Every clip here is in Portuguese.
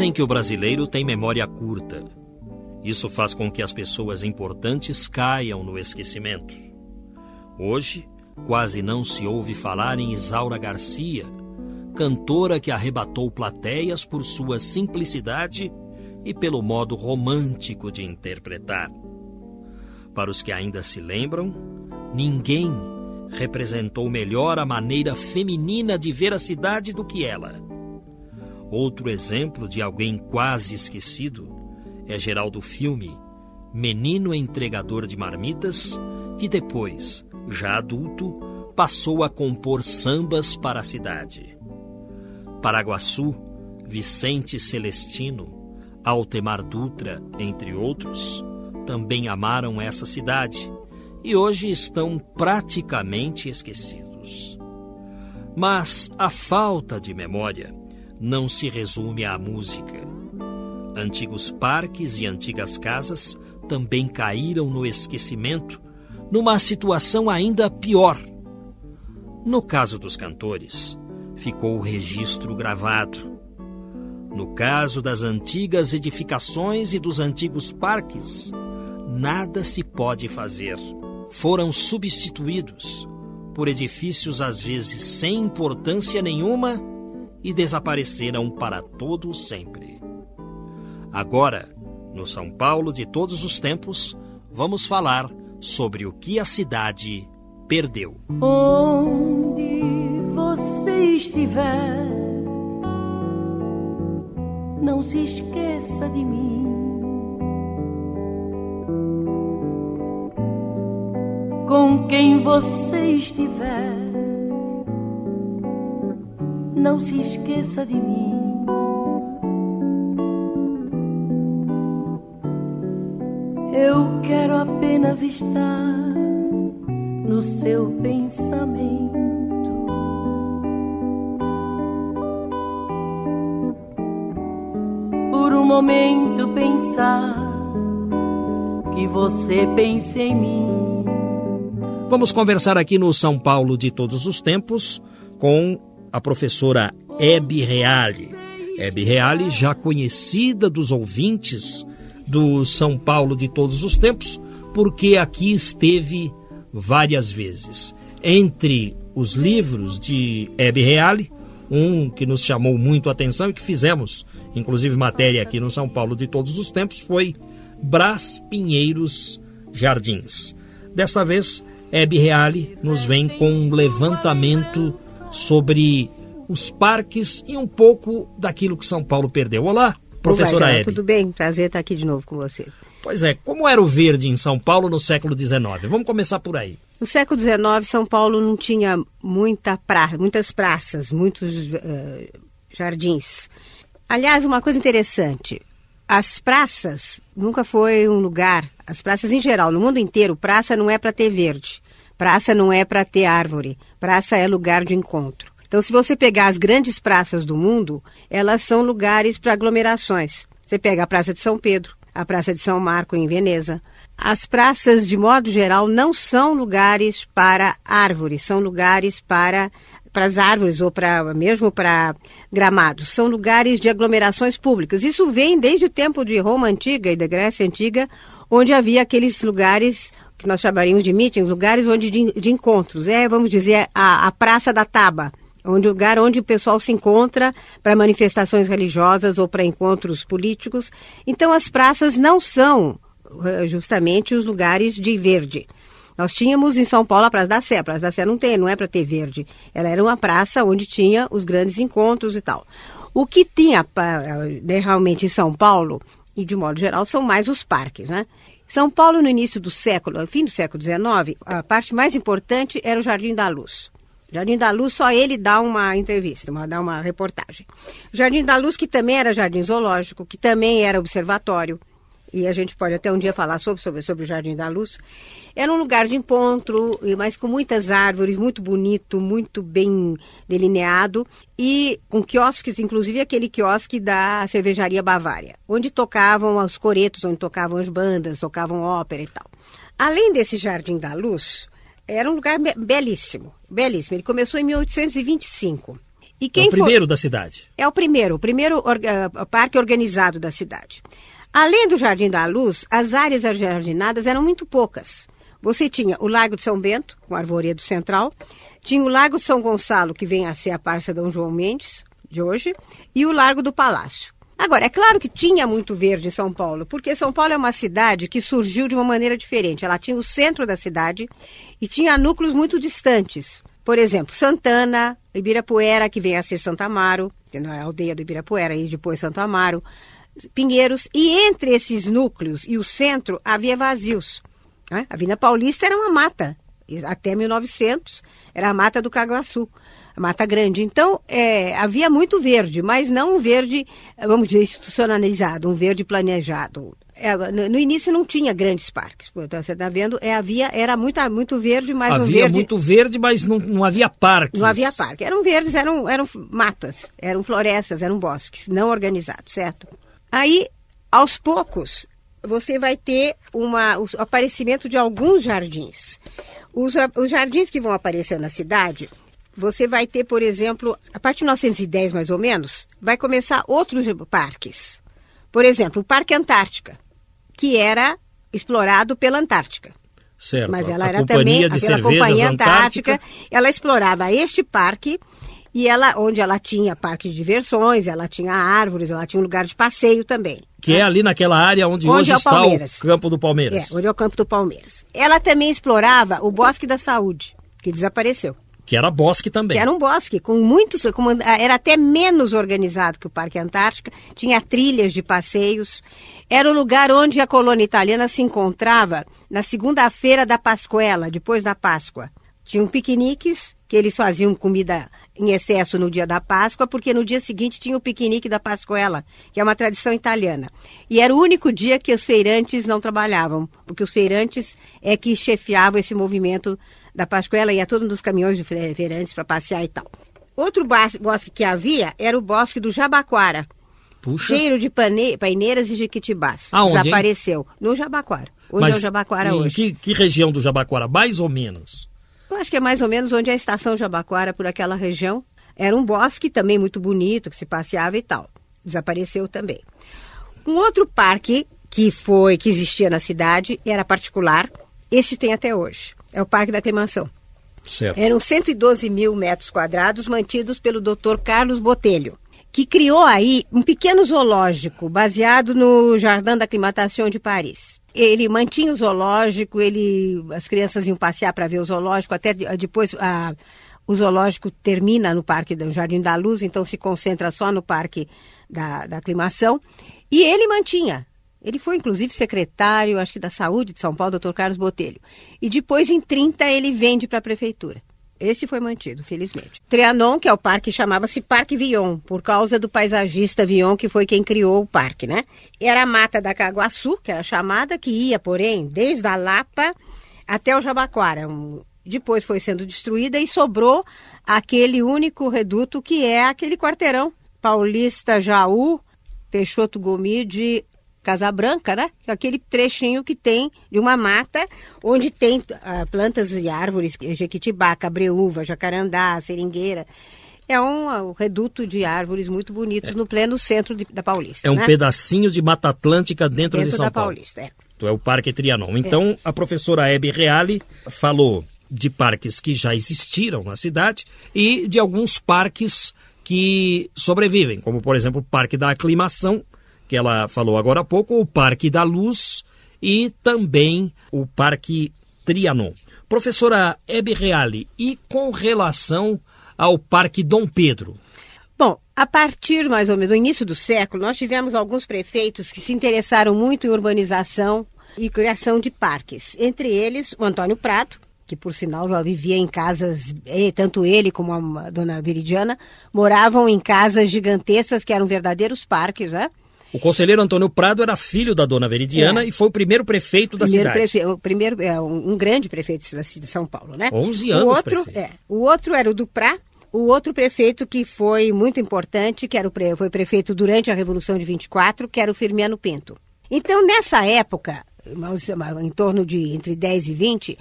Dizem que o brasileiro tem memória curta. Isso faz com que as pessoas importantes caiam no esquecimento. Hoje, quase não se ouve falar em Isaura Garcia, cantora que arrebatou plateias por sua simplicidade e pelo modo romântico de interpretar. Para os que ainda se lembram, ninguém representou melhor a maneira feminina de ver a cidade do que ela. Outro exemplo de alguém quase esquecido é Geraldo Filme, menino entregador de marmitas, que depois, já adulto, passou a compor sambas para a cidade. Paraguaçu, Vicente Celestino, Altemar Dutra, entre outros, também amaram essa cidade e hoje estão praticamente esquecidos. Mas a falta de memória não se resume à música. Antigos parques e antigas casas também caíram no esquecimento, numa situação ainda pior. No caso dos cantores, ficou o registro gravado no caso das antigas edificações e dos antigos parques, nada se pode fazer. Foram substituídos por edifícios às vezes sem importância nenhuma e desapareceram para todo sempre. Agora, no São Paulo de todos os tempos, vamos falar sobre o que a cidade perdeu. Onde você estiver não se esqueça de mim. Com quem você estiver, não se esqueça de mim. Eu quero apenas estar no seu pensamento. momento pensar que você pense em mim. Vamos conversar aqui no São Paulo de todos os tempos com a professora Hebe Reale. Hebe Reale, já conhecida dos ouvintes do São Paulo de todos os tempos, porque aqui esteve várias vezes. Entre os livros de Hebe Reale, um que nos chamou muito a atenção e que fizemos inclusive matéria aqui no São Paulo de todos os tempos, foi Brás Pinheiros Jardins. Desta vez, Hebe Reale nos vem com um levantamento sobre os parques e um pouco daquilo que São Paulo perdeu. Olá, professora Olá, Hebe. Tudo bem? Prazer estar aqui de novo com você. Pois é, como era o verde em São Paulo no século XIX? Vamos começar por aí. No século XIX, São Paulo não tinha muita pra... muitas praças, muitos uh, jardins. Aliás, uma coisa interessante, as praças nunca foi um lugar, as praças em geral, no mundo inteiro, praça não é para ter verde, praça não é para ter árvore, praça é lugar de encontro. Então, se você pegar as grandes praças do mundo, elas são lugares para aglomerações. Você pega a Praça de São Pedro, a Praça de São Marco em Veneza. As praças, de modo geral, não são lugares para árvores, são lugares para para as árvores ou para mesmo para gramados. São lugares de aglomerações públicas. Isso vem desde o tempo de Roma antiga e da Grécia antiga, onde havia aqueles lugares que nós chamaríamos de meetings, lugares onde de, de encontros. É, vamos dizer, a, a Praça da Taba, onde lugar onde o pessoal se encontra para manifestações religiosas ou para encontros políticos. Então as praças não são eh, justamente os lugares de verde. Nós tínhamos em São Paulo a Praça da Sé. A Praça da Sé não tem, não é para ter verde. Ela era uma praça onde tinha os grandes encontros e tal. O que tinha né, realmente em São Paulo, e de modo geral, são mais os parques, né? São Paulo, no início do século, fim do século XIX, a parte mais importante era o Jardim da Luz. Jardim da Luz, só ele dá uma entrevista, uma, dá uma reportagem. Jardim da Luz, que também era jardim zoológico, que também era observatório, e a gente pode até um dia falar sobre, sobre, sobre o Jardim da Luz, era um lugar de encontro, mas com muitas árvores, muito bonito, muito bem delineado, e com quiosques, inclusive aquele quiosque da cervejaria Bavária, onde tocavam os coretos, onde tocavam as bandas, tocavam ópera e tal. Além desse Jardim da Luz, era um lugar belíssimo, belíssimo. Ele começou em 1825. E quem é o primeiro foi... da cidade. É o primeiro, o primeiro parque organizado da cidade. Além do Jardim da Luz, as áreas ajardinadas eram muito poucas. Você tinha o Largo de São Bento, com Arvoredo Central, tinha o Largo de São Gonçalo, que vem a ser a Parça Dom João Mendes, de hoje, e o Largo do Palácio. Agora, é claro que tinha muito verde em São Paulo, porque São Paulo é uma cidade que surgiu de uma maneira diferente. Ela tinha o centro da cidade e tinha núcleos muito distantes. Por exemplo, Santana, Ibirapuera, que vem a ser Santa Amaro, que não é a aldeia do Ibirapuera, e depois Santo Amaro, Pinheiros, e entre esses núcleos e o centro havia vazios. Né? A Vila Paulista era uma mata, até 1900, era a mata do Caguaçu, a Mata Grande. Então, é, havia muito verde, mas não um verde, vamos dizer, institucionalizado, um verde planejado. É, no, no, início não tinha grandes parques. Então, você está vendo, é, havia, era muito, muito verde, mas havia um verde... muito verde, mas não, não havia parques. Não havia parque. Eram verdes, eram, eram matas, eram florestas, eram bosques, não organizados, certo? Aí, aos poucos, você vai ter uma, o aparecimento de alguns jardins. Os, os jardins que vão aparecer na cidade, você vai ter, por exemplo, a partir de 1910 mais ou menos, vai começar outros parques. Por exemplo, o Parque Antártica, que era explorado pela Antártica. Certo. Mas ela a era também aquela companhia Antártica, Antártica, ela explorava este parque e ela, onde ela tinha parque de diversões, ela tinha árvores, ela tinha um lugar de passeio também. Que né? é ali naquela área onde, onde hoje é está o campo do Palmeiras. É, onde é o campo do Palmeiras. Ela também explorava o Bosque da Saúde, que desapareceu. Que era bosque também. Que era um bosque, com muitos. Com, era até menos organizado que o Parque Antártica, tinha trilhas de passeios. Era o lugar onde a colônia italiana se encontrava na segunda-feira da Pascuela, depois da Páscoa. Tinham piqueniques, que eles faziam comida em excesso no dia da Páscoa, porque no dia seguinte tinha o piquenique da Pascuela, que é uma tradição italiana. E era o único dia que os feirantes não trabalhavam, porque os feirantes é que chefiavam esse movimento da Pascuela, ia todos os caminhões de feirantes para passear e tal. Outro bosque que havia era o bosque do Jabaquara, Puxa. cheiro de pane, paineiras e jequitibás. Aonde, Desapareceu. Hein? No Jabaquara. Onde Mas é o Jabaquara hoje? Que, que região do Jabaquara? Mais ou menos? Eu acho que é mais ou menos onde é a estação Jabaquara, por aquela região. Era um bosque também muito bonito, que se passeava e tal. Desapareceu também. Um outro parque que foi que existia na cidade era particular. Este tem até hoje. É o Parque da Aclimação. Certo. Eram 112 mil metros quadrados mantidos pelo Dr. Carlos Botelho, que criou aí um pequeno zoológico baseado no Jardim da Aclimatação de Paris ele mantinha o zoológico, ele, as crianças iam passear para ver o zoológico, até depois a, o zoológico termina no Parque do Jardim da Luz, então se concentra só no Parque da, da Aclimação. E ele mantinha. Ele foi, inclusive, secretário, acho que da Saúde de São Paulo, doutor Carlos Botelho. E depois, em 30, ele vende para a prefeitura. Este foi mantido, felizmente. Trianon, que é o parque, chamava-se Parque Vion, por causa do paisagista Vion, que foi quem criou o parque, né? Era a mata da Caguaçu, que era chamada, que ia, porém, desde a Lapa até o Jabaquara. Um, depois foi sendo destruída e sobrou aquele único reduto que é aquele quarteirão. Paulista Jaú, Peixoto Gomide, Casa Branca, né? É aquele trechinho que tem de uma mata onde tem uh, plantas e árvores, jequitibá, cabreúva, jacarandá, seringueira. É um, um, reduto de árvores muito bonitos é. no pleno centro de, da Paulista. É um né? pedacinho de Mata Atlântica dentro, dentro de São da Paulo. Paulista, é. É o Parque Trianon. Então, é. a professora Hebe Reale falou de parques que já existiram na cidade e de alguns parques que sobrevivem, como por exemplo o Parque da Aclimação, que ela falou agora há pouco, o Parque da Luz e também o Parque Trianon. Professora Hebe Reale, e com relação ao Parque Dom Pedro? Bom, a partir mais ou menos do início do século, nós tivemos alguns prefeitos que se interessaram muito em urbanização e criação de parques. Entre eles, o Antônio Prato, que por sinal vivia em casas, tanto ele como a dona Viridiana, moravam em casas gigantescas que eram verdadeiros parques, né? O conselheiro Antônio Prado era filho da dona Veridiana é. e foi o primeiro prefeito da primeiro cidade. Prefe... O primeiro, é, um, grande prefeito de São Paulo, né? 11 anos o outro, é, o outro era o Duprá, o outro prefeito que foi muito importante, que era o pre... foi prefeito durante a Revolução de 24, que era o Firmiano Pinto. Então, nessa época, em torno de entre 10 e 20,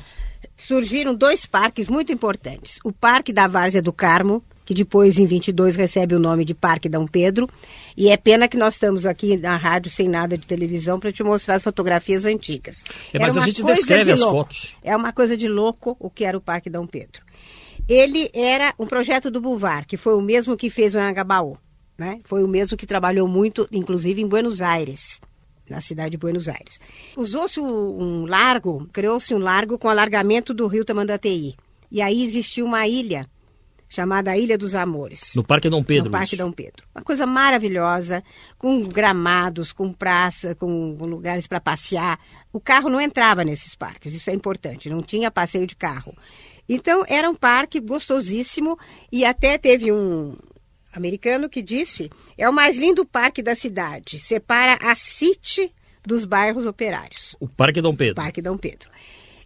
surgiram dois parques muito importantes. O Parque da Várzea do Carmo, que depois, em 22, recebe o nome de Parque Dom Pedro. E é pena que nós estamos aqui na rádio sem nada de televisão para te mostrar as fotografias antigas. É, mas a gente descreve de as louco. fotos. É uma coisa de louco o que era o Parque Dom Pedro. Ele era um projeto do Boulevard, que foi o mesmo que fez o Anhangabaú. Né? Foi o mesmo que trabalhou muito, inclusive, em Buenos Aires na cidade de Buenos Aires. Usou-se um largo, criou-se um largo com alargamento do rio Tamanduateí. E aí existiu uma ilha chamada Ilha dos Amores. No Parque Dom Pedro. No Parque isso. Dom Pedro. Uma coisa maravilhosa, com gramados, com praça, com lugares para passear. O carro não entrava nesses parques, isso é importante, não tinha passeio de carro. Então, era um parque gostosíssimo e até teve um americano que disse: é o mais lindo parque da cidade, separa a City dos bairros operários. O Parque Dom Pedro. Parque Dom Pedro.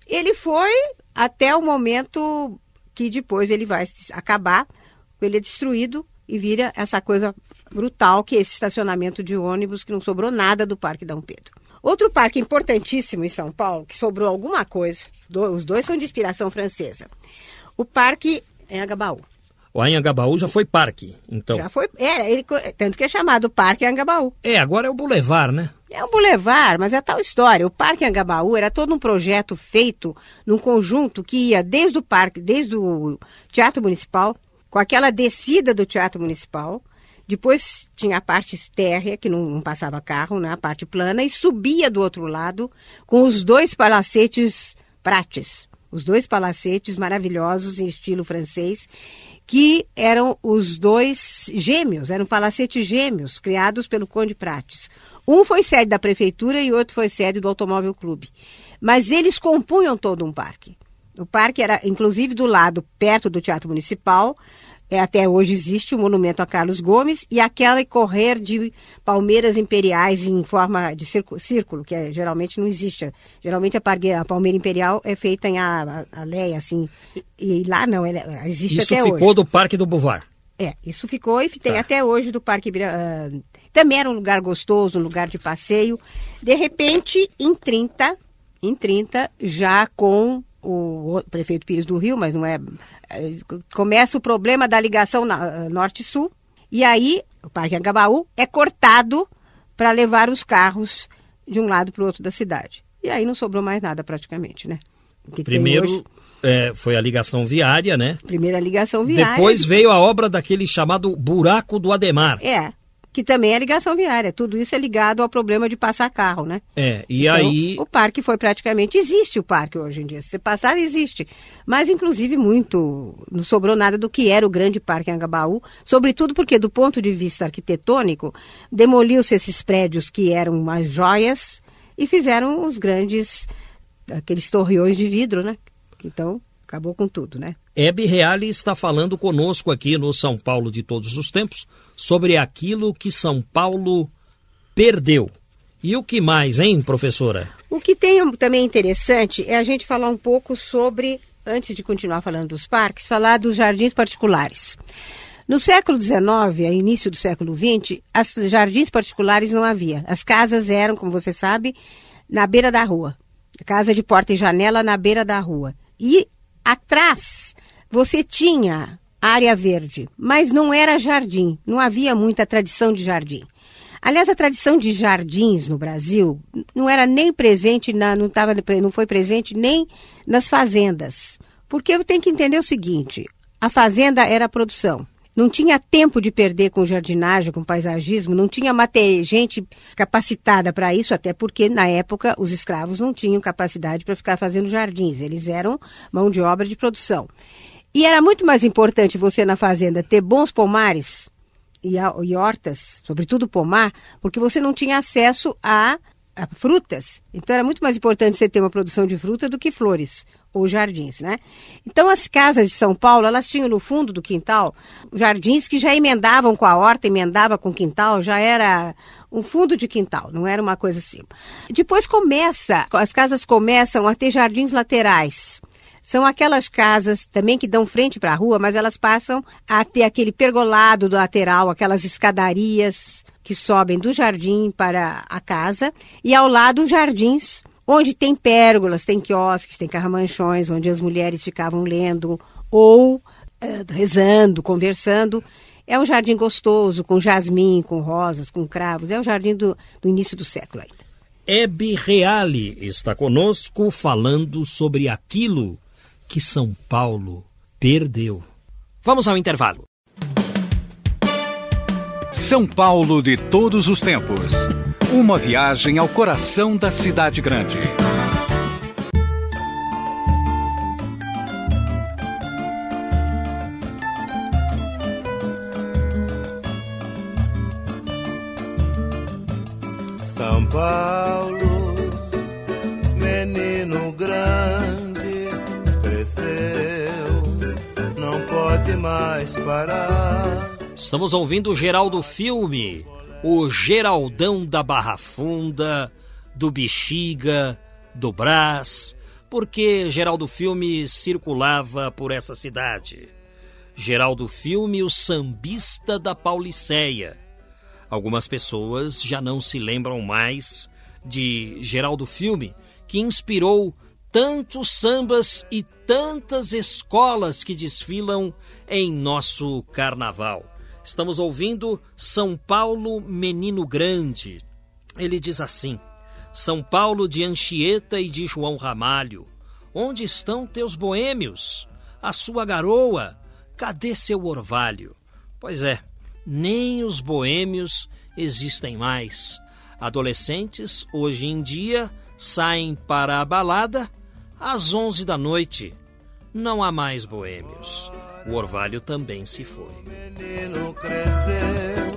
Ele foi até o momento que depois ele vai acabar, ele é destruído e vira essa coisa brutal que é esse estacionamento de ônibus que não sobrou nada do Parque Dom Pedro. Outro parque importantíssimo em São Paulo, que sobrou alguma coisa, os dois são de inspiração francesa. O Parque Anhangabaú. O Anhangabaú já foi parque, então. Já foi, era, ele, tanto que é chamado Parque Anhangabaú. É, agora é o Boulevard, né? É o Boulevard, mas é tal história. O Parque Angabaú era todo um projeto feito num conjunto que ia desde o parque, desde o Teatro Municipal, com aquela descida do Teatro Municipal. Depois tinha a parte térrea, que não, não passava carro, né? a parte plana, e subia do outro lado com os dois palacetes prates. Os dois palacetes maravilhosos em estilo francês, que eram os dois gêmeos, eram palacetes gêmeos, criados pelo Conde Prates. Um foi sede da prefeitura e outro foi sede do Automóvel Clube. Mas eles compunham todo um parque. O parque era, inclusive, do lado, perto do Teatro Municipal. É, até hoje existe o monumento a Carlos Gomes e aquela correr de palmeiras imperiais em forma de círculo, que é, geralmente não existe. Geralmente a, a palmeira imperial é feita em aleia, assim. E lá não, ela existe Isso até hoje. Isso ficou do Parque do Boulevard. É, isso ficou e tem tá. até hoje do Parque uh, Também era um lugar gostoso, um lugar de passeio. De repente, em 30, em 30, já com o, prefeito Pires do Rio, mas não é. Começa o problema da ligação uh, norte-sul. E aí, o Parque Angabaú é cortado para levar os carros de um lado para o outro da cidade. E aí não sobrou mais nada praticamente, né? Primeiro. Hoje é, foi a ligação viária, né? Primeira ligação viária. Depois veio a obra daquele chamado Buraco do Ademar. É, que também é ligação viária. Tudo isso é ligado ao problema de passar carro, né? É, e então, aí... O parque foi praticamente... Existe o parque hoje em dia. Se você passar, existe. Mas, inclusive, muito... Não sobrou nada do que era o grande parque Angabaú. Sobretudo porque, do ponto de vista arquitetônico, demoliu-se esses prédios que eram umas joias e fizeram os grandes... Aqueles torreões de vidro, né? Então, acabou com tudo, né? Hebe Reale está falando conosco aqui no São Paulo de todos os tempos sobre aquilo que São Paulo perdeu. E o que mais, hein, professora? O que tem também interessante é a gente falar um pouco sobre, antes de continuar falando dos parques, falar dos jardins particulares. No século XIX, a início do século XX, as jardins particulares não havia. As casas eram, como você sabe, na beira da rua. Casa de porta e janela na beira da rua. E atrás você tinha área verde, mas não era jardim, não havia muita tradição de jardim. Aliás, a tradição de jardins no Brasil não era nem presente, na, não, tava, não foi presente nem nas fazendas. Porque eu tenho que entender o seguinte: a fazenda era a produção. Não tinha tempo de perder com jardinagem, com paisagismo, não tinha gente capacitada para isso, até porque na época os escravos não tinham capacidade para ficar fazendo jardins, eles eram mão de obra de produção. E era muito mais importante você na fazenda ter bons pomares e, hortas, sobretudo pomar, porque você não tinha acesso a frutas, então era muito mais importante você ter uma produção de fruta do que flores ou jardins, né? Então as casas de São Paulo, elas tinham no fundo do quintal jardins que já emendavam com a horta, emendava com o quintal, já era um fundo de quintal, não era uma coisa assim. Depois começa, as casas começam a ter jardins laterais. São aquelas casas também que dão frente para a rua, mas elas passam a ter aquele pergolado do lateral, aquelas escadarias que sobem do jardim para a casa, e ao lado jardins onde tem pérgolas, tem quiosques, tem carramanchões, onde as mulheres ficavam lendo ou uh, rezando, conversando. É um jardim gostoso, com jasmim, com rosas, com cravos. É um jardim do, do início do século ainda. Hebe Reale está conosco falando sobre aquilo que São Paulo perdeu. Vamos ao intervalo. São Paulo de todos os tempos. Uma viagem ao coração da cidade grande. São Paulo, menino grande, não pode mais parar. Estamos ouvindo o Geraldo Filme, o Geraldão da Barra Funda, do Bexiga, do Brás, porque Geraldo Filme circulava por essa cidade. Geraldo Filme, o sambista da Pauliceia. Algumas pessoas já não se lembram mais de Geraldo Filme, que inspirou tantos sambas e tantas escolas que desfilam em nosso carnaval. Estamos ouvindo São Paulo Menino Grande. Ele diz assim: São Paulo de Anchieta e de João Ramalho, onde estão teus boêmios? A sua garoa, cadê seu orvalho? Pois é, nem os boêmios existem mais. Adolescentes, hoje em dia, saem para a balada às onze da noite. Não há mais boêmios o orvalho também se foi. O menino cresceu,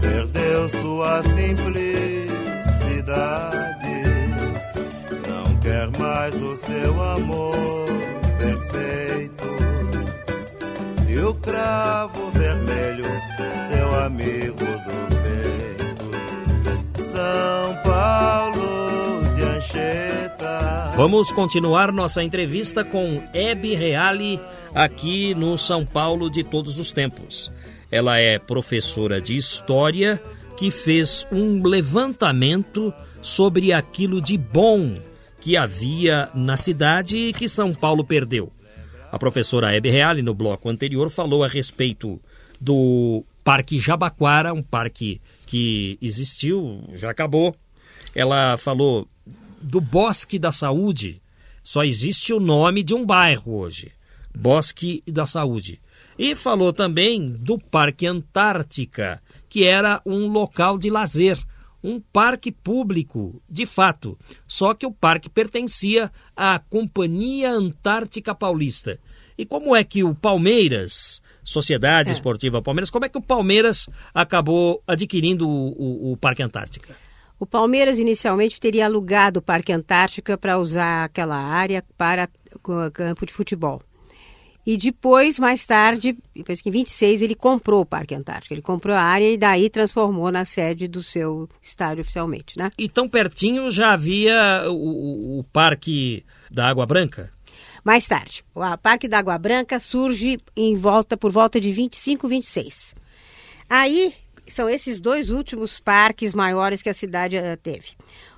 perdeu sua simplicidade. Não quer mais o seu amor perfeito. E o cravo vermelho, seu amigo do peito. São Paulo de Anchieta. Vamos continuar nossa entrevista com Hebe Reale aqui no São Paulo de todos os tempos. Ela é professora de história que fez um levantamento sobre aquilo de bom que havia na cidade e que São Paulo perdeu. A professora Hebe Reale, no bloco anterior, falou a respeito do Parque Jabaquara, um parque que existiu, já acabou. Ela falou do Bosque da Saúde, só existe o nome de um bairro hoje. Bosque da Saúde. E falou também do Parque Antártica, que era um local de lazer, um parque público, de fato. Só que o parque pertencia à Companhia Antártica Paulista. E como é que o Palmeiras, Sociedade é. Esportiva Palmeiras, como é que o Palmeiras acabou adquirindo o, o, o Parque Antártica? O Palmeiras inicialmente teria alugado o Parque Antártica para usar aquela área para campo de futebol. E depois, mais tarde, depois que em 26, ele comprou o Parque Antártico. Ele comprou a área e daí transformou na sede do seu estádio oficialmente, né? E tão pertinho já havia o, o Parque da Água Branca? Mais tarde. O Parque da Água Branca surge em volta por volta de 25, 26. Aí são esses dois últimos parques maiores que a cidade eh, teve.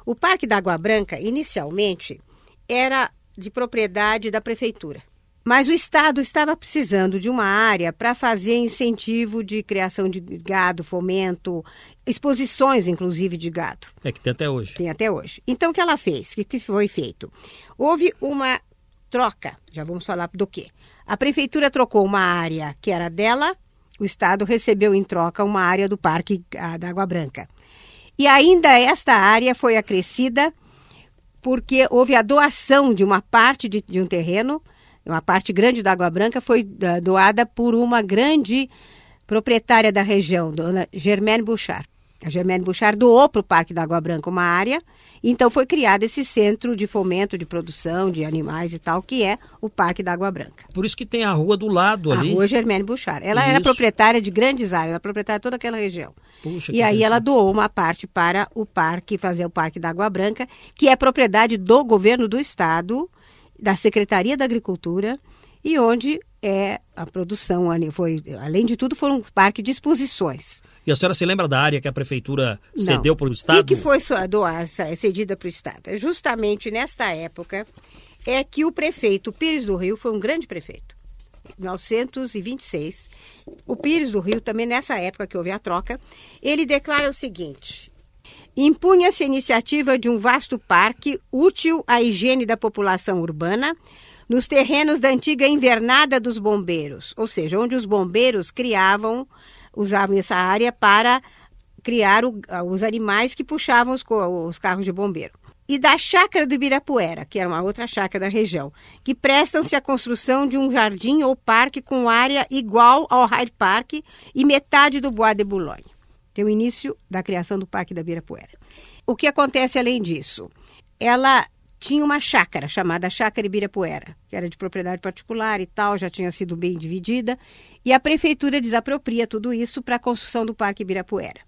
O Parque da Água Branca, inicialmente, era de propriedade da prefeitura. Mas o Estado estava precisando de uma área para fazer incentivo de criação de gado, fomento, exposições, inclusive, de gado. É que tem até hoje. Tem até hoje. Então, o que ela fez? O que foi feito? Houve uma troca, já vamos falar do quê? A prefeitura trocou uma área que era dela, o Estado recebeu em troca uma área do Parque da Água Branca. E ainda esta área foi acrescida porque houve a doação de uma parte de, de um terreno uma parte grande da Água Branca foi doada por uma grande proprietária da região, dona Germaine Bouchard. A Germaine Bouchard doou para o Parque da Água Branca uma área, então foi criado esse centro de fomento de produção de animais e tal, que é o Parque da Água Branca. Por isso que tem a rua do lado a ali. A rua Germaine Bouchard. Ela Isso. era proprietária de grandes áreas, ela era proprietária de toda aquela região. Puxa, e aí ela doou uma parte para o parque, fazer o Parque da Água Branca, que é propriedade do governo do estado, da Secretaria da Agricultura, e onde é a produção ali foi, além de tudo, foi um parque de exposições. E a senhora se lembra da área que a prefeitura Não. cedeu para o O Estado? que, que foi sua- doar- cedida para o Estado? É Justamente nesta época é que o prefeito Pires do Rio foi um grande prefeito. Em 1926, o Pires do Rio, também nessa época que houve a troca, ele declara o seguinte: impunha-se a iniciativa de um vasto parque útil à higiene da população urbana nos terrenos da antiga invernada dos bombeiros, ou seja, onde os bombeiros criavam, usavam essa área para criar o- os animais que puxavam os, os carros de bombeiro. E da chácara do Ibirapuera, que era uma outra chácara da região, que prestam-se à construção de um jardim ou parque com área igual ao Hyde Park e metade do Bois de Boulogne. Tem o início da criação do Parque da Ibirapuera. O que acontece além disso? Ela tinha uma chácara chamada Chácara Ibirapuera, que era de propriedade particular e tal, já tinha sido bem dividida, e a prefeitura desapropria tudo isso para a construção do Parque Ibirapuera.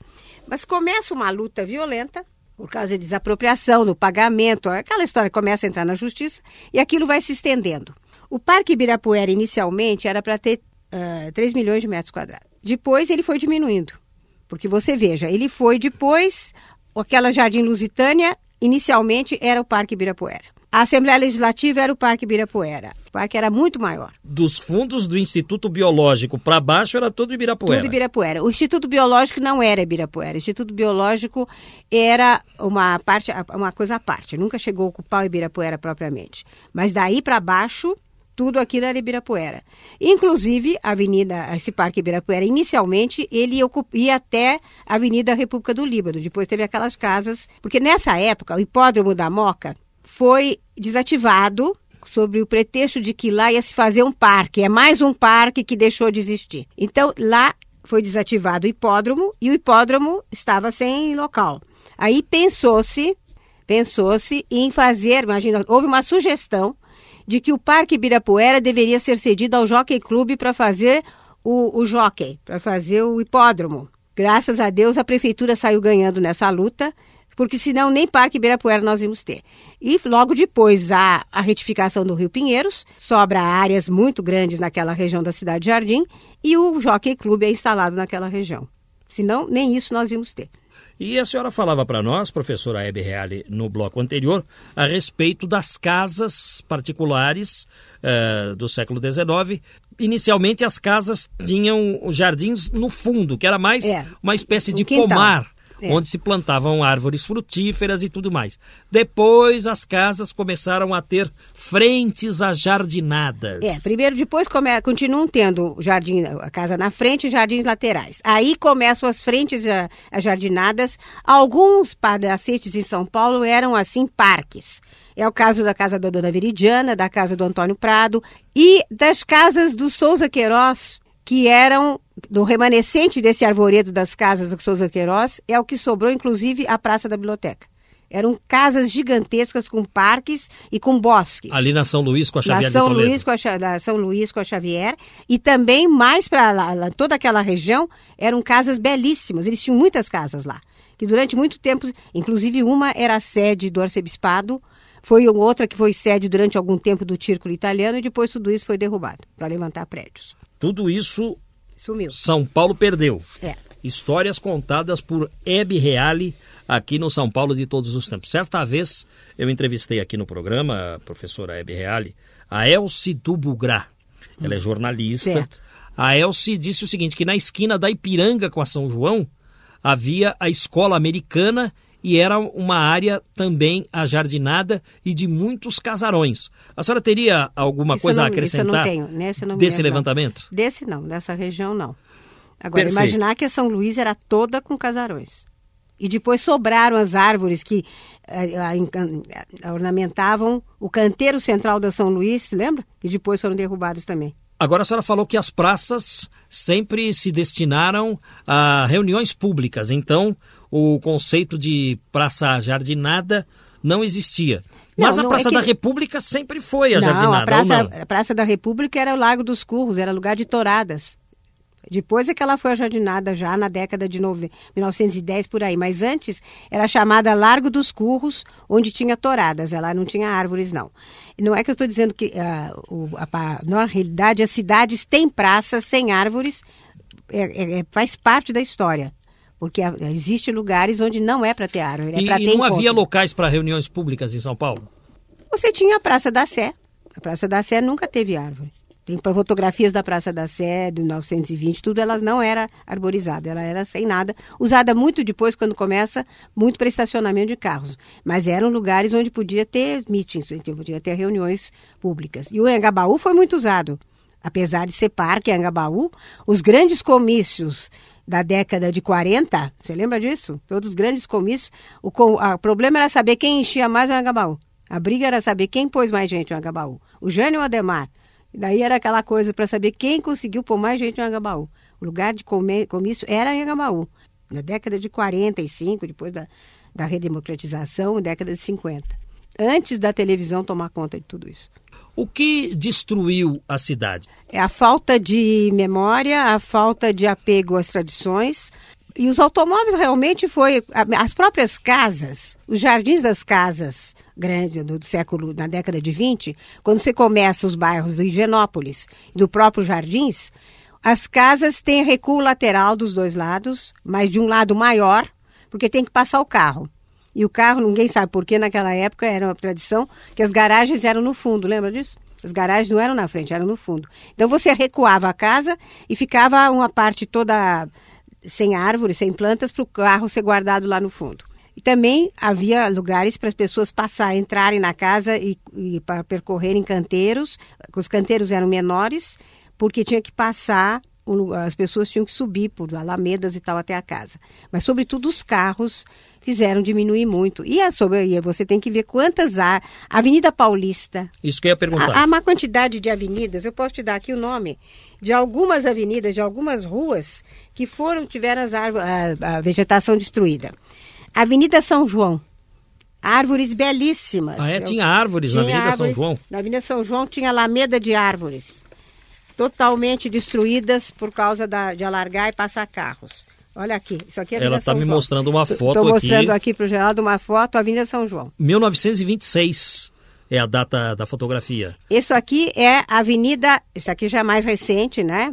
Mas começa uma luta violenta por causa da desapropriação, do pagamento, aquela história começa a entrar na justiça e aquilo vai se estendendo. O Parque Ibirapuera inicialmente era para ter ah, 3 milhões de metros quadrados. Depois ele foi diminuindo. Porque você veja, ele foi depois, aquela Jardim Lusitânia, inicialmente era o Parque Ibirapuera. A Assembleia Legislativa era o Parque Ibirapuera. O parque era muito maior. Dos fundos do Instituto Biológico para baixo era todo Ibirapuera. Tudo Ibirapuera. O Instituto Biológico não era Ibirapuera. O Instituto Biológico era uma parte, uma coisa à parte. Nunca chegou a ocupar o Ibirapuera propriamente. Mas daí para baixo, tudo aquilo era Ibirapuera. Inclusive, a Avenida, esse Parque Ibirapuera, inicialmente, ele ia até a Avenida República do Líbano. Depois teve aquelas casas. Porque nessa época, o hipódromo da Moca foi desativado sobre o pretexto de que lá ia se fazer um parque. É mais um parque que deixou de existir. Então, lá foi desativado o hipódromo e o hipódromo estava sem local. Aí pensou-se, pensou-se em fazer, imagina, houve uma sugestão de que o Parque Ibirapuera deveria ser cedido ao Jockey Clube para fazer o, o jockey, para fazer o hipódromo. Graças a Deus a prefeitura saiu ganhando nessa luta, porque senão nem Parque Ibirapuera nós íamos ter. E logo depois a, a retificação do Rio Pinheiros, sobra áreas muito grandes naquela região da cidade de Jardim, e o Jockey Clube é instalado naquela região. Senão nem isso nós íamos ter. E a senhora falava para nós, professora Hebe Reale, no bloco anterior, a respeito das casas particulares eh, do século XIX. Inicialmente, as casas tinham jardins no fundo, que era mais É, uma espécie de quintal. pomar, É. onde se plantavam árvores frutíferas e tudo mais. Depois, as casas começaram a ter frentes ajardinadas. É, primeiro, depois come, continuam tendo jardim, a casa na frente e jardins laterais. Aí começam as frentes ajardinadas. Alguns palacetes em São Paulo eram, assim, parques. É o caso da casa da Dona Veridiana, da casa do Antônio Prado e das casas do Souza Queiroz, que eram do remanescente desse arvoredo das casas do Souza Queiroz, é o que sobrou, inclusive, a Praça da Biblioteca. Eram casas gigantescas com parques e com bosques Ali na São Luís com a Xavier na de São Toledo. Luís com a, da São Luís com a Xavier e também mais para toda aquela região eram casas belíssimas. Eles tinham muitas casas lá que durante muito tempo, inclusive uma era a sede do arcebispado, foi outra que foi sede durante algum tempo do Círculo Italiano e depois tudo isso foi derrubado para levantar prédios. Tudo isso Sumiu. São Paulo perdeu. É. Histórias contadas por Hebe Reale aqui no São Paulo de todos os tempos. Certa vez eu entrevistei aqui no programa, a professora Hebe Reale, a Elci Dubugrá. Ela é jornalista. Certo. A Elci disse o seguinte, que na esquina da Ipiranga com a São João havia a escola americana e era uma área também ajardinada e de muitos casarões. A senhora teria alguma Isso coisa eu a não- isso eu acrescentar não tenho, nesse eu não desse lembro, não. levantamento? Desse não, dessa região não. Agora, Perfeito. imaginar que a São Luís era toda com casarões. E depois sobraram as árvores que encan- ah, ornamentavam o canteiro central da São Luís, lembra? E depois foram derrubados também. Agora a senhora falou que as praças sempre se destinaram a reuniões públicas, então o conceito de praça jardinada não existia. Mas Não, a não, Praça é que- da República sempre foi a não, jardinada, a praça, não? a Praça da República era o Largo dos Curros, era lugar de touradas. Depois é que ela foi ajardinada já na década de nove- 1910 por aí, mas antes era chamada Largo dos Curros, onde tinha touradas, ela não tinha árvores não. E Não é que eu estou dizendo que o- a, na realidade as cidades têm praças sem árvores, é- é- é- faz parte da história. Porque existe lugares onde não é para ter árvore, é E, e não havia encontro. locais para reuniões públicas em São Paulo? Você tinha a Praça da Sé. A Praça da Sé nunca teve árvore. Tem fotografias da Praça da Sé, de 1920, tudo, elas não era arborizada, ela era sem nada, usada muito depois, quando começa, muito para estacionamento de carros. Mas eram lugares onde podia ter meetings, onde podia ter reuniões públicas. E o Engabaú foi muito usado. Apesar de ser parque Engabaú, os grandes comícios da década de 40, você lembra disso? Todos os grandes comícios, o, o problema era saber quem enchia mais o Engabaú. A briga era saber quem pôs mais gente no Engabaú. O Jânio ou o Ademar. Daí era aquela coisa para saber quem conseguiu pôr mais gente no Engabaú. O lugar de comício era em Engabaú. Na década de 45, depois da, da redemocratização, década de 50. Antes da televisão tomar conta de tudo isso. O que destruiu a cidade? É a falta de memória, a falta de apego às tradições. E os automóveis realmente foi as próprias casas, os jardins das casas grandes do século na década de 20, quando você começa os bairros do Higienópolis, do próprio Jardins, as casas têm recuo lateral dos dois lados, mas de um lado maior, porque tem que passar o carro. E o carro, ninguém sabe por que naquela época era uma tradição que as garagens eram no fundo, lembra disso? As garagens não eram na frente, eram no fundo. Então você recuava a casa e ficava uma parte toda sem árvores, sem plantas, para o carro ser guardado lá no fundo. E também havia lugares para as pessoas passar, entrarem na casa e, e para percorrerem canteiros. Os canteiros eram menores, porque tinha que passar, as pessoas tinham que subir por alamedas e tal até a casa. Mas, sobretudo, os carros fizeram diminuir muito. E a sobre, você tem que ver quantas há. Avenida Paulista, Isso que eu ia perguntar. Há uma quantidade de avenidas, eu posso te dar aqui o nome, de algumas avenidas, de algumas ruas que foram, tiveram as árvores, a, a vegetação destruída. Avenida São João, árvores belíssimas. Ah, é? Tinha árvores na tinha Avenida São árvores- João? Na Avenida São João tinha alameda de árvores, totalmente destruídas por causa da- de alargar e passar carros. Olha aqui, isso aqui é a Ela está me João. mostrando uma foto Estou mostrando aqui. aqui para o Geraldo uma foto, Avenida São João. 1926 é a data da fotografia. Isso aqui é a Avenida, isso aqui já é mais recente, né?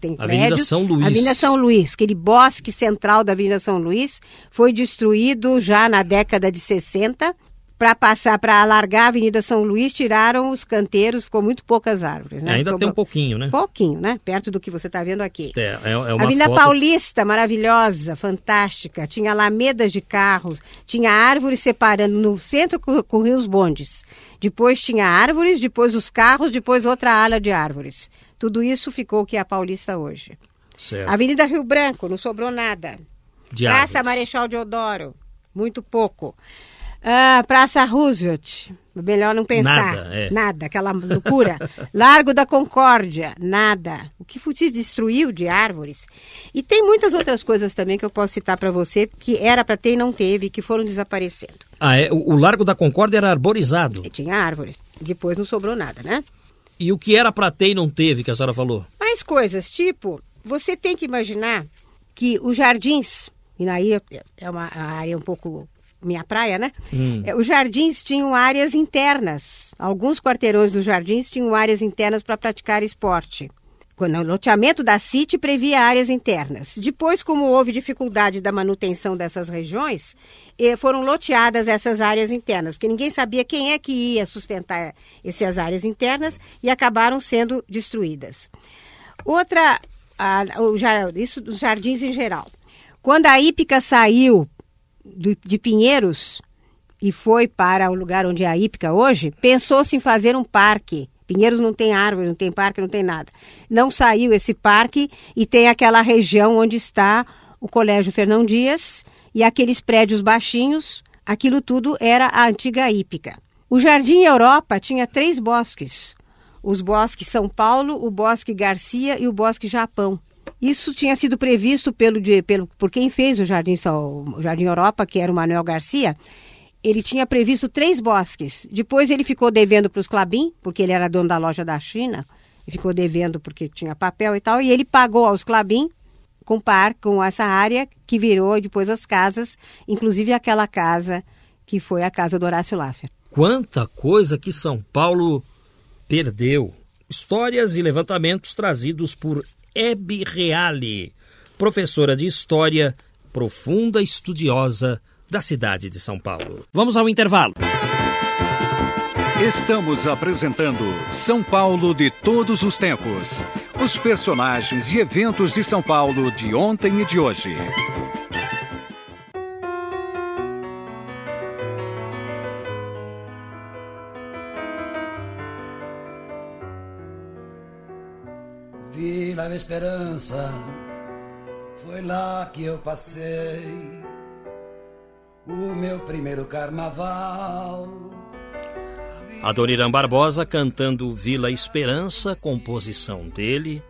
Tem Avenida prédios. São Luís. Avenida São Luís, aquele bosque central da Avenida São Luís foi destruído já na década de 60. Para passar, para alargar a Avenida São Luís, tiraram os canteiros, ficou muito poucas árvores. Né? ainda tem Sobrou- um pouquinho, né? Pouquinho, né? Perto do que você está vendo aqui. É, é, é uma Avenida foto... Paulista, maravilhosa, fantástica. Tinha alamedas de carros, tinha árvores separando. No centro cor- corriam os bondes. Depois tinha árvores, depois os carros, depois outra ala de árvores. Tudo isso ficou o que é a Paulista hoje. Certo. Avenida Rio Branco, não sobrou nada. De Praça árvores. Marechal Deodoro, muito pouco. Ah, Praça Roosevelt, melhor não pensar. Nada, é. Nada, aquela loucura. Largo da Concórdia, nada. O que se destruiu de árvores. E tem muitas outras coisas também que eu posso citar para você, que era para ter e não teve, que foram desaparecendo. Ah, é, o, o Largo da Concórdia era arborizado. E tinha árvores. Depois não sobrou nada, né? E o que era para ter e não teve, que a senhora falou? Mais coisas, tipo, você tem que imaginar que os jardins, e aí é uma área um pouco minha praia, né? É, Os jardins tinham áreas internas. Alguns quarteirões dos jardins tinham áreas internas para praticar esporte. Quando o loteamento da City previa áreas internas. Depois, como houve dificuldade da manutenção dessas regiões, eh, foram loteadas essas áreas internas, porque ninguém sabia quem é que ia sustentar essas áreas internas e acabaram sendo destruídas. Outra, a- o isso dos jardins em geral. Quando a hípica saiu do- de Pinheiros e foi para o lugar onde é a hípica hoje, pensou-se em fazer um parque. Pinheiros não tem árvore, não tem parque, não tem nada. Não saiu esse parque e tem aquela região onde está o Colégio Fernão Dias e aqueles prédios baixinhos. Aquilo tudo era a antiga hípica. O Jardim Europa tinha três bosques. os bosques São Paulo, o bosque Garcia e o bosque Japão. Isso tinha sido previsto pelo, pelo, por quem fez o Jardim, o Jardim Europa, que era o Manuel Garcia. Ele tinha previsto três bosques. Depois ele ficou devendo para os Clabin, porque ele era dono da loja da China, e ficou devendo porque tinha papel e tal, e ele pagou aos Clabin com par com essa área que virou depois as casas, inclusive aquela casa que foi a casa do Horácio Laffer. Quanta coisa que São Paulo perdeu. Histórias e levantamentos trazidos por Hebe Reale, professora de História, profunda estudiosa da cidade de São Paulo. Vamos ao intervalo. Estamos apresentando São Paulo de todos os tempos. Os personagens e eventos de São Paulo de ontem e de hoje. Da Esperança, foi lá que eu passei o meu primeiro carnaval. Adoniran Barbosa cantando Vila Esperança, composição dele.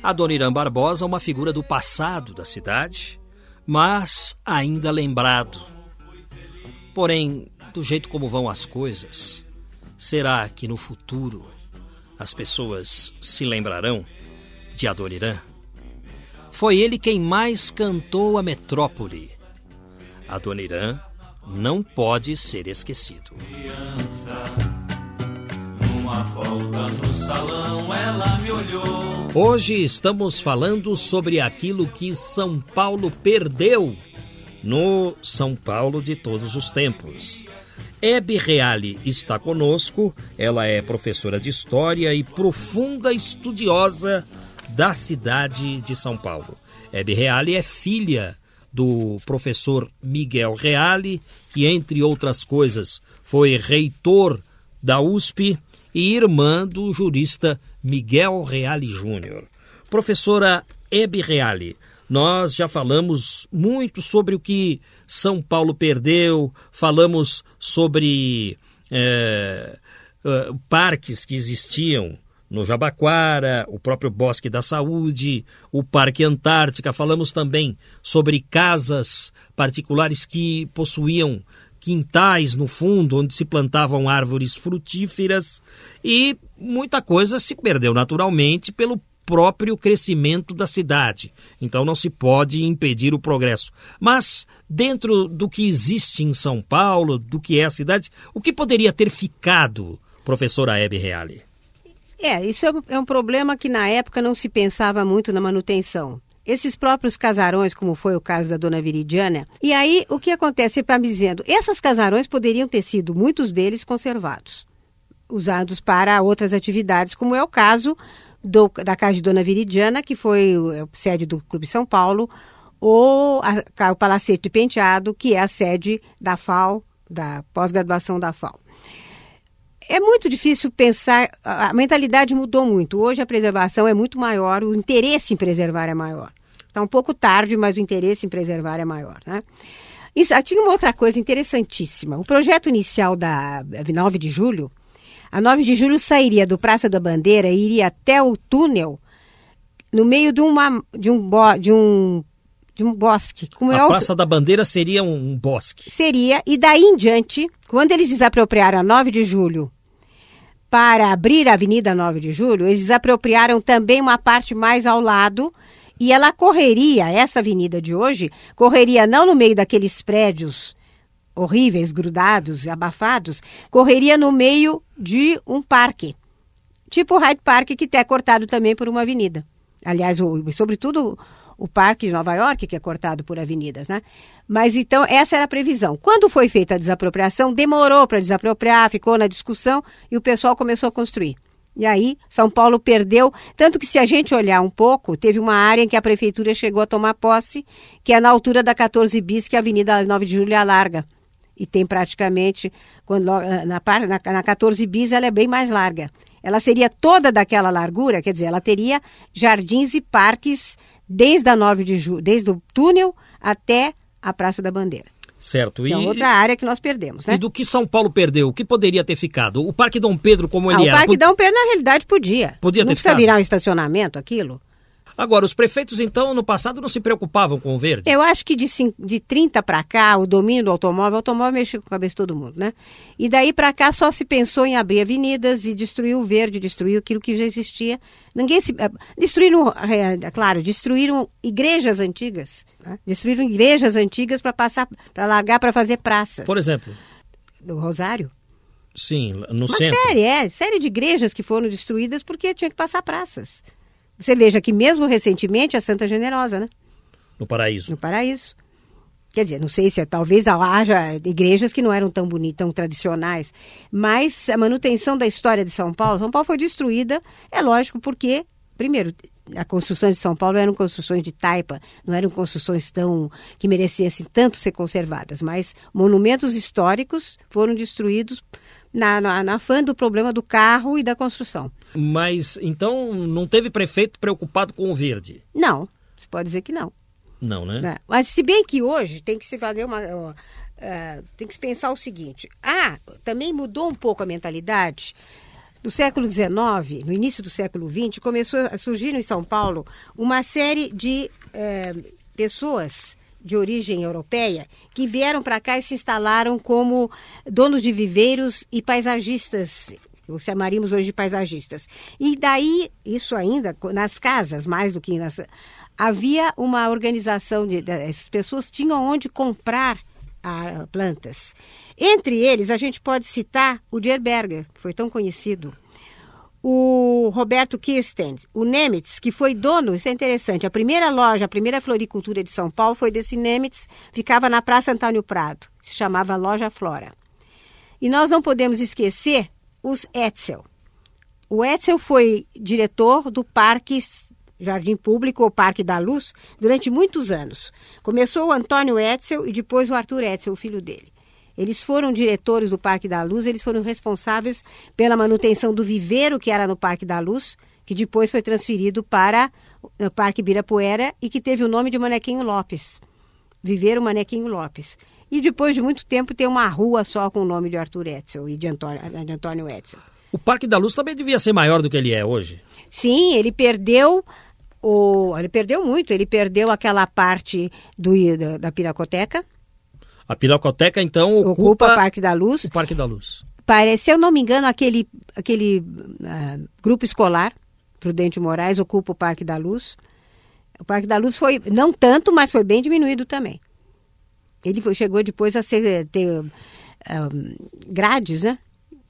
Adoniran Barbosa, uma figura do passado da cidade, mas ainda lembrado. Porém, do jeito como vão as coisas, será que no futuro as pessoas se lembrarão de Adoniran? Foi ele quem mais cantou a metrópole. Adoniran não pode ser esquecido. Hoje estamos falando sobre aquilo que São Paulo perdeu no São Paulo de todos os tempos. Hebe Reale está conosco, ela é professora de História e profunda estudiosa da cidade de São Paulo. Hebe Reale é filha do professor Miguel Reale, que, entre outras coisas, foi reitor da USP, e irmã do jurista Miguel Reale Júnior. Professora Hebe Reale, nós já falamos muito sobre o que São Paulo perdeu, falamos sobre é, é, parques que existiam no Jabaquara, o próprio Bosque da Saúde, o Parque Antártica. Falamos também sobre casas particulares que possuíam quintais no fundo onde se plantavam árvores frutíferas e muita coisa se perdeu naturalmente pelo próprio crescimento da cidade. Então não se pode impedir o progresso. Mas dentro do que existe em São Paulo, do que é a cidade, o que poderia ter ficado, professora Hebe Reale? É, isso é, é um problema que na época não se pensava muito na manutenção. Esses próprios casarões, como foi o caso da dona Viridiana. E aí, o que acontece? Para me dizendo, esses casarões poderiam ter sido, muitos deles, conservados, usados para outras atividades, como é o caso do, da casa de dona Viridiana, que foi o sede do Clube São Paulo, ou a, o Palacete Penteado, que é a sede da FAO, da pós-graduação da FAO. É muito difícil pensar, a mentalidade mudou muito. Hoje a preservação é muito maior, o interesse em preservar é maior. Está um pouco tarde, mas o interesse em preservar é maior. Né? Isso, ah, tinha uma outra coisa interessantíssima. O projeto inicial da 9 de julho, a 9 de julho sairia do Praça da Bandeira e iria até o túnel no meio de, uma, de, um, de um de um bosque. Como a é Praça da Bandeira seria um bosque. Seria, e daí em diante, quando eles desapropriaram a 9 de julho para abrir a Avenida 9 de Julho, eles desapropriaram também uma parte mais ao lado e ela correria, essa avenida de hoje, correria não no meio daqueles prédios horríveis, grudados, abafados, correria no meio de um parque. Tipo o Hyde Park, que é cortado também por uma avenida. Aliás, o, sobretudo o Parque de Nova York, que é cortado por avenidas, né? Mas então, essa era a previsão. Quando foi feita a desapropriação, demorou para desapropriar, ficou na discussão e o pessoal começou a construir. E aí, São Paulo perdeu. Tanto que, se a gente olhar um pouco, teve uma área em que a prefeitura chegou a tomar posse, que é na altura da 14 bis, que a Avenida 9 de Julho é larga. E tem praticamente, quando, na, na, na 14 bis, ela é bem mais larga. Ela seria toda daquela largura, quer dizer, ela teria jardins e parques desde a 9 de julho, desde o túnel até a Praça da Bandeira. Certo. Que E, é outra área que nós perdemos, né? e do que São Paulo perdeu, o que poderia ter ficado? O Parque Dom Pedro, como ele Ah, o era. Parque pod- Dom Pedro, na realidade, podia. Podia não ter precisa ficado. virar um estacionamento aquilo. Agora, os prefeitos, então, no passado não se preocupavam com o verde? Eu acho que de, de 30 para cá, o domínio do automóvel, o automóvel mexeu com a cabeça de todo mundo, né? E daí para cá só se pensou em abrir avenidas e destruir o verde, destruir aquilo que já existia. Ninguém se. eh, Destruíram, eh, claro, destruíram igrejas antigas. né? Destruíram igrejas antigas para passar, para largar para fazer praças. Por exemplo, Do Rosário. sim, no Uma centro. série, é, série de igrejas que foram destruídas porque tinha que passar praças. Você veja que mesmo recentemente a Santa Generosa, né? No Paraíso. No Paraíso. Quer dizer, não sei se é, talvez haja igrejas que não eram tão bonitas, tão tradicionais, mas a manutenção da história de São Paulo, São Paulo foi destruída, é lógico, porque, primeiro, a construção de São Paulo eram construções de taipa, não eram construções tão que merecessem tanto ser conservadas, mas monumentos históricos foram destruídos na, na, na fã do problema do carro e da construção. Mas, então, não teve prefeito preocupado com o verde? Não, você pode dizer que não. Não, né? né? Mas se bem que hoje tem que se fazer uma. eh, tem que se pensar o seguinte. Ah, também mudou um pouco a mentalidade. No século XIX, no início do século XX, começou a surgir em São Paulo uma série de eh, pessoas de origem europeia que vieram para cá e se instalaram como donos de viveiros e paisagistas o chamaríamos hoje de paisagistas. E daí, isso ainda, nas casas, mais do que nas. Havia uma organização de. Essas pessoas tinham onde comprar plantas. Entre eles, a gente pode citar o Dierberger, que foi tão conhecido. O Roberto Kirsten, o Nemitz, que foi dono, isso é interessante, a primeira loja, a primeira floricultura de São Paulo foi desse Nemitz, ficava na Praça Antônio Prado, se chamava Loja Flora. E nós não podemos esquecer os Etzel. O Etzel foi diretor do Parque Jardim Público, ou Parque da Luz, durante muitos anos. Começou o Antônio Etzel e depois o Arthur Etzel, o filho dele. Eles foram diretores do Parque da Luz, eles foram responsáveis pela manutenção do viveiro que era no Parque da Luz, que depois foi transferido para o Parque Birapuera e que teve o nome de Manequinho Lopes. Viveiro Manequinho Lopes. E depois de muito tempo tem uma rua só com o nome de Arthur Etzel e de Antônio, de Antônio Etzel. O Parque da Luz também devia ser maior do que ele é hoje. Sim, ele perdeu o, ele perdeu muito. Ele perdeu aquela parte do, da, da Pinacoteca, A Pinacoteca, então, ocupa, ocupa o Parque da Luz. o Parque da Luz. Parece, se eu não me engano, aquele, aquele ah, grupo escolar, Prudente Moraes, ocupa o Parque da Luz. O Parque da Luz foi, não tanto, mas foi bem diminuído também. Ele foi, chegou depois a ser, ter ah, grades, né?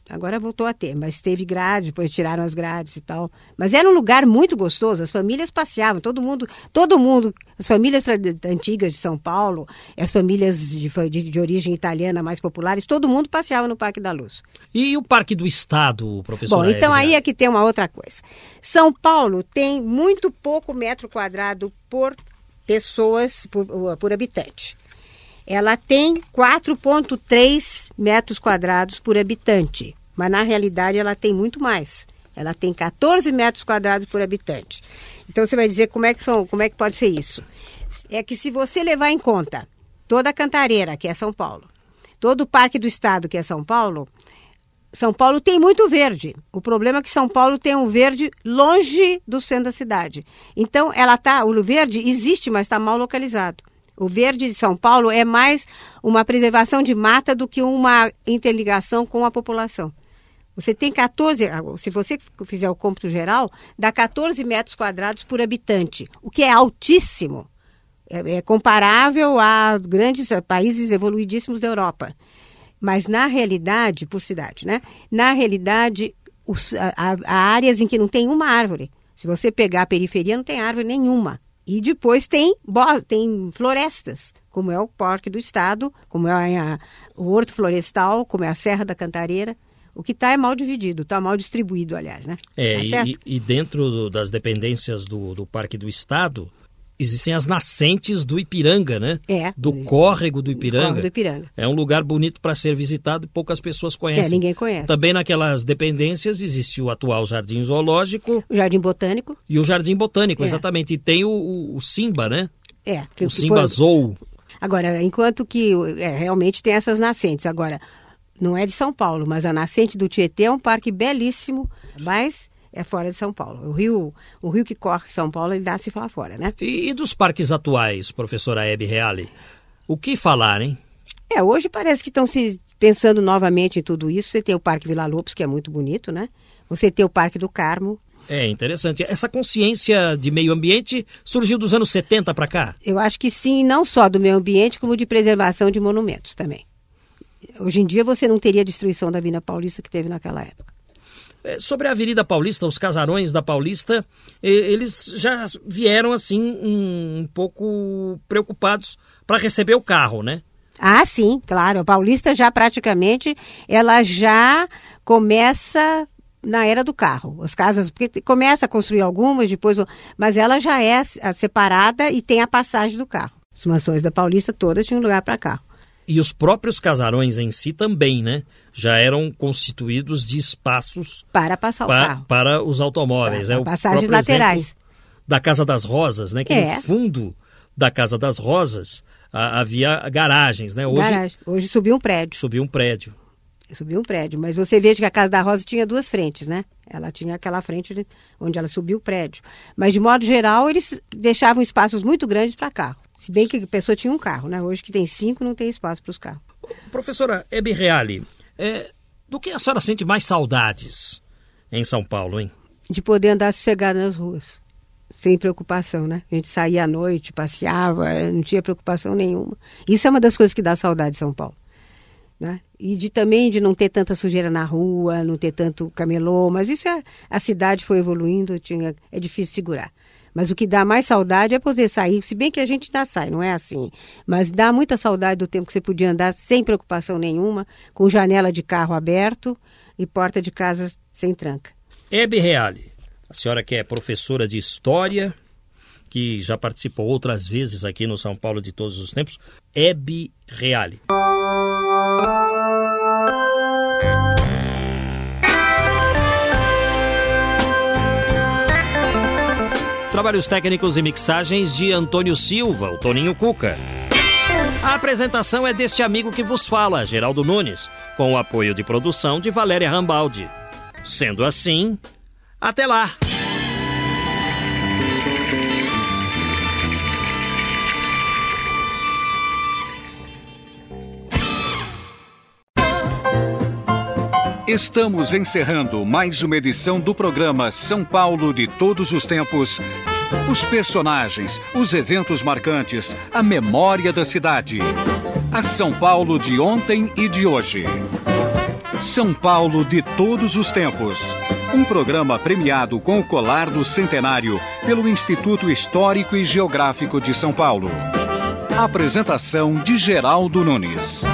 Agora voltou a ter, mas teve grade, depois tiraram as grades e tal. Mas era um lugar muito gostoso, as famílias passeavam, todo mundo, todo mundo, as famílias antigas de São Paulo, as famílias de, de, de origem italiana mais populares, todo mundo passeava no Parque da Luz. E o Parque do Estado, professor? Bom, então aí é que tem uma outra coisa. São Paulo tem muito pouco metro quadrado por pessoas, por, por habitante. Ela tem 4,3 metros quadrados por habitante, mas na realidade ela tem muito mais. Ela tem 14 metros quadrados por habitante. Então você vai dizer como é que, são, como é que pode ser isso? É que se você levar em conta toda a Cantareira, que é São Paulo, todo o Parque do Estado, que é São Paulo, são Paulo tem muito verde. O problema é que São Paulo tem um verde longe do centro da cidade. Então, ela tá, o verde existe, mas está mal localizado. O verde de São Paulo é mais uma preservação de mata do que uma interligação com a população. Você tem 14, se você fizer o cômputo geral, dá 14 metros quadrados por habitante, o que é altíssimo. É, é comparável a grandes a países evoluidíssimos da Europa. Mas na realidade, por cidade, né? Na realidade, os, há, há áreas em que não tem uma árvore. Se você pegar a periferia, não tem árvore nenhuma. E depois tem, tem florestas, como é o Parque do Estado, como é a- o Horto Florestal, como é a Serra da Cantareira. O que está é mal dividido, está mal distribuído, aliás, né? É, Tá e- e, dentro das dependências do, do Parque do Estado, existem as nascentes do Ipiranga, né? É. Do córrego do Ipiranga. Córrego do Ipiranga. É um lugar bonito para ser visitado e poucas pessoas conhecem. É, ninguém conhece. Também naquelas dependências existe o atual Jardim Zoológico O Jardim Botânico, e o Jardim Botânico, É. exatamente. E tem o, o- o Simba, né? é. que- O Simba foi- Zoo. Agora, enquanto que é, realmente tem essas nascentes. Agora, não é de São Paulo, mas a nascente do Tietê é um parque belíssimo, mas é fora de São Paulo. O rio, o rio que corre São Paulo, ele nasce lá fora, né? E, e dos parques atuais, professora Hebe Reale? O que falar, hein? É, hoje parece que estão se pensando novamente em tudo isso. Você tem o Parque Vila Lobos, que é muito bonito, né? Você tem o Parque do Carmo. É interessante. Essa consciência de meio ambiente surgiu dos anos 70 para cá? Eu acho que sim, não só do meio ambiente, como de preservação de monumentos também. Hoje em dia você não teria a destruição da Avenida Paulista que teve naquela época. É, sobre a Avenida Paulista, os casarões da Paulista, eles já vieram assim um, um pouco preocupados para receber o carro, né? Ah, sim, claro. A Paulista já praticamente, ela já começa na era do carro. As casas, porque começa a construir algumas, depois, mas ela já é separada e tem a passagem do carro. As mansões da Paulista todas tinham lugar para carro. E os próprios casarões em si também, né? Já eram constituídos de espaços para passar o carro. Para os automóveis. Para, é, passagens laterais. Da Casa das Rosas, né? Que é. no fundo da Casa das Rosas havia garagens, né? Hoje, Garagem. Hoje subiu um prédio. Subiu um prédio. Subiu um prédio, mas você veja que a Casa da Rosa tinha duas frentes, né? Ela tinha aquela frente onde ela subiu o prédio. Mas, de modo geral, eles deixavam espaços muito grandes para carro. Se bem que a pessoa tinha um carro, né? Hoje que tem cinco, não tem espaço para os carros. Professora Hebe Reale, é, do que a senhora sente mais saudades em São Paulo, hein? De poder andar sossegado nas ruas sem preocupação, né? A gente saía à noite, passeava, não tinha preocupação nenhuma. Isso é uma das coisas que dá saudade de São Paulo. Né? E de também de não ter tanta sujeira na rua, não ter tanto camelô, mas isso é a cidade foi evoluindo, tinha é difícil segurar. Mas o que dá mais saudade é poder sair, se bem que a gente ainda sai, não é assim. Mas dá muita saudade do tempo que você podia andar sem preocupação nenhuma, com janela de carro aberto e porta de casa sem tranca. Hebe Reale, a senhora que é professora de História, que já participou outras vezes aqui no São Paulo de todos os tempos, Hebe Reale. Trabalhos técnicos e mixagens de Antônio Silva, o Toninho Cuca. A apresentação é deste amigo que vos fala, Geraldo Nunes, com o apoio de produção de Valéria Rambaldi. Sendo assim, até lá! Estamos encerrando mais uma edição do programa São Paulo de Todos os Tempos. Os personagens, os eventos marcantes, a memória da cidade. A São Paulo de ontem e de hoje. São Paulo de Todos os Tempos. Um programa premiado com o colar do centenário pelo Instituto Histórico e Geográfico de São Paulo. Apresentação de Geraldo Nunes.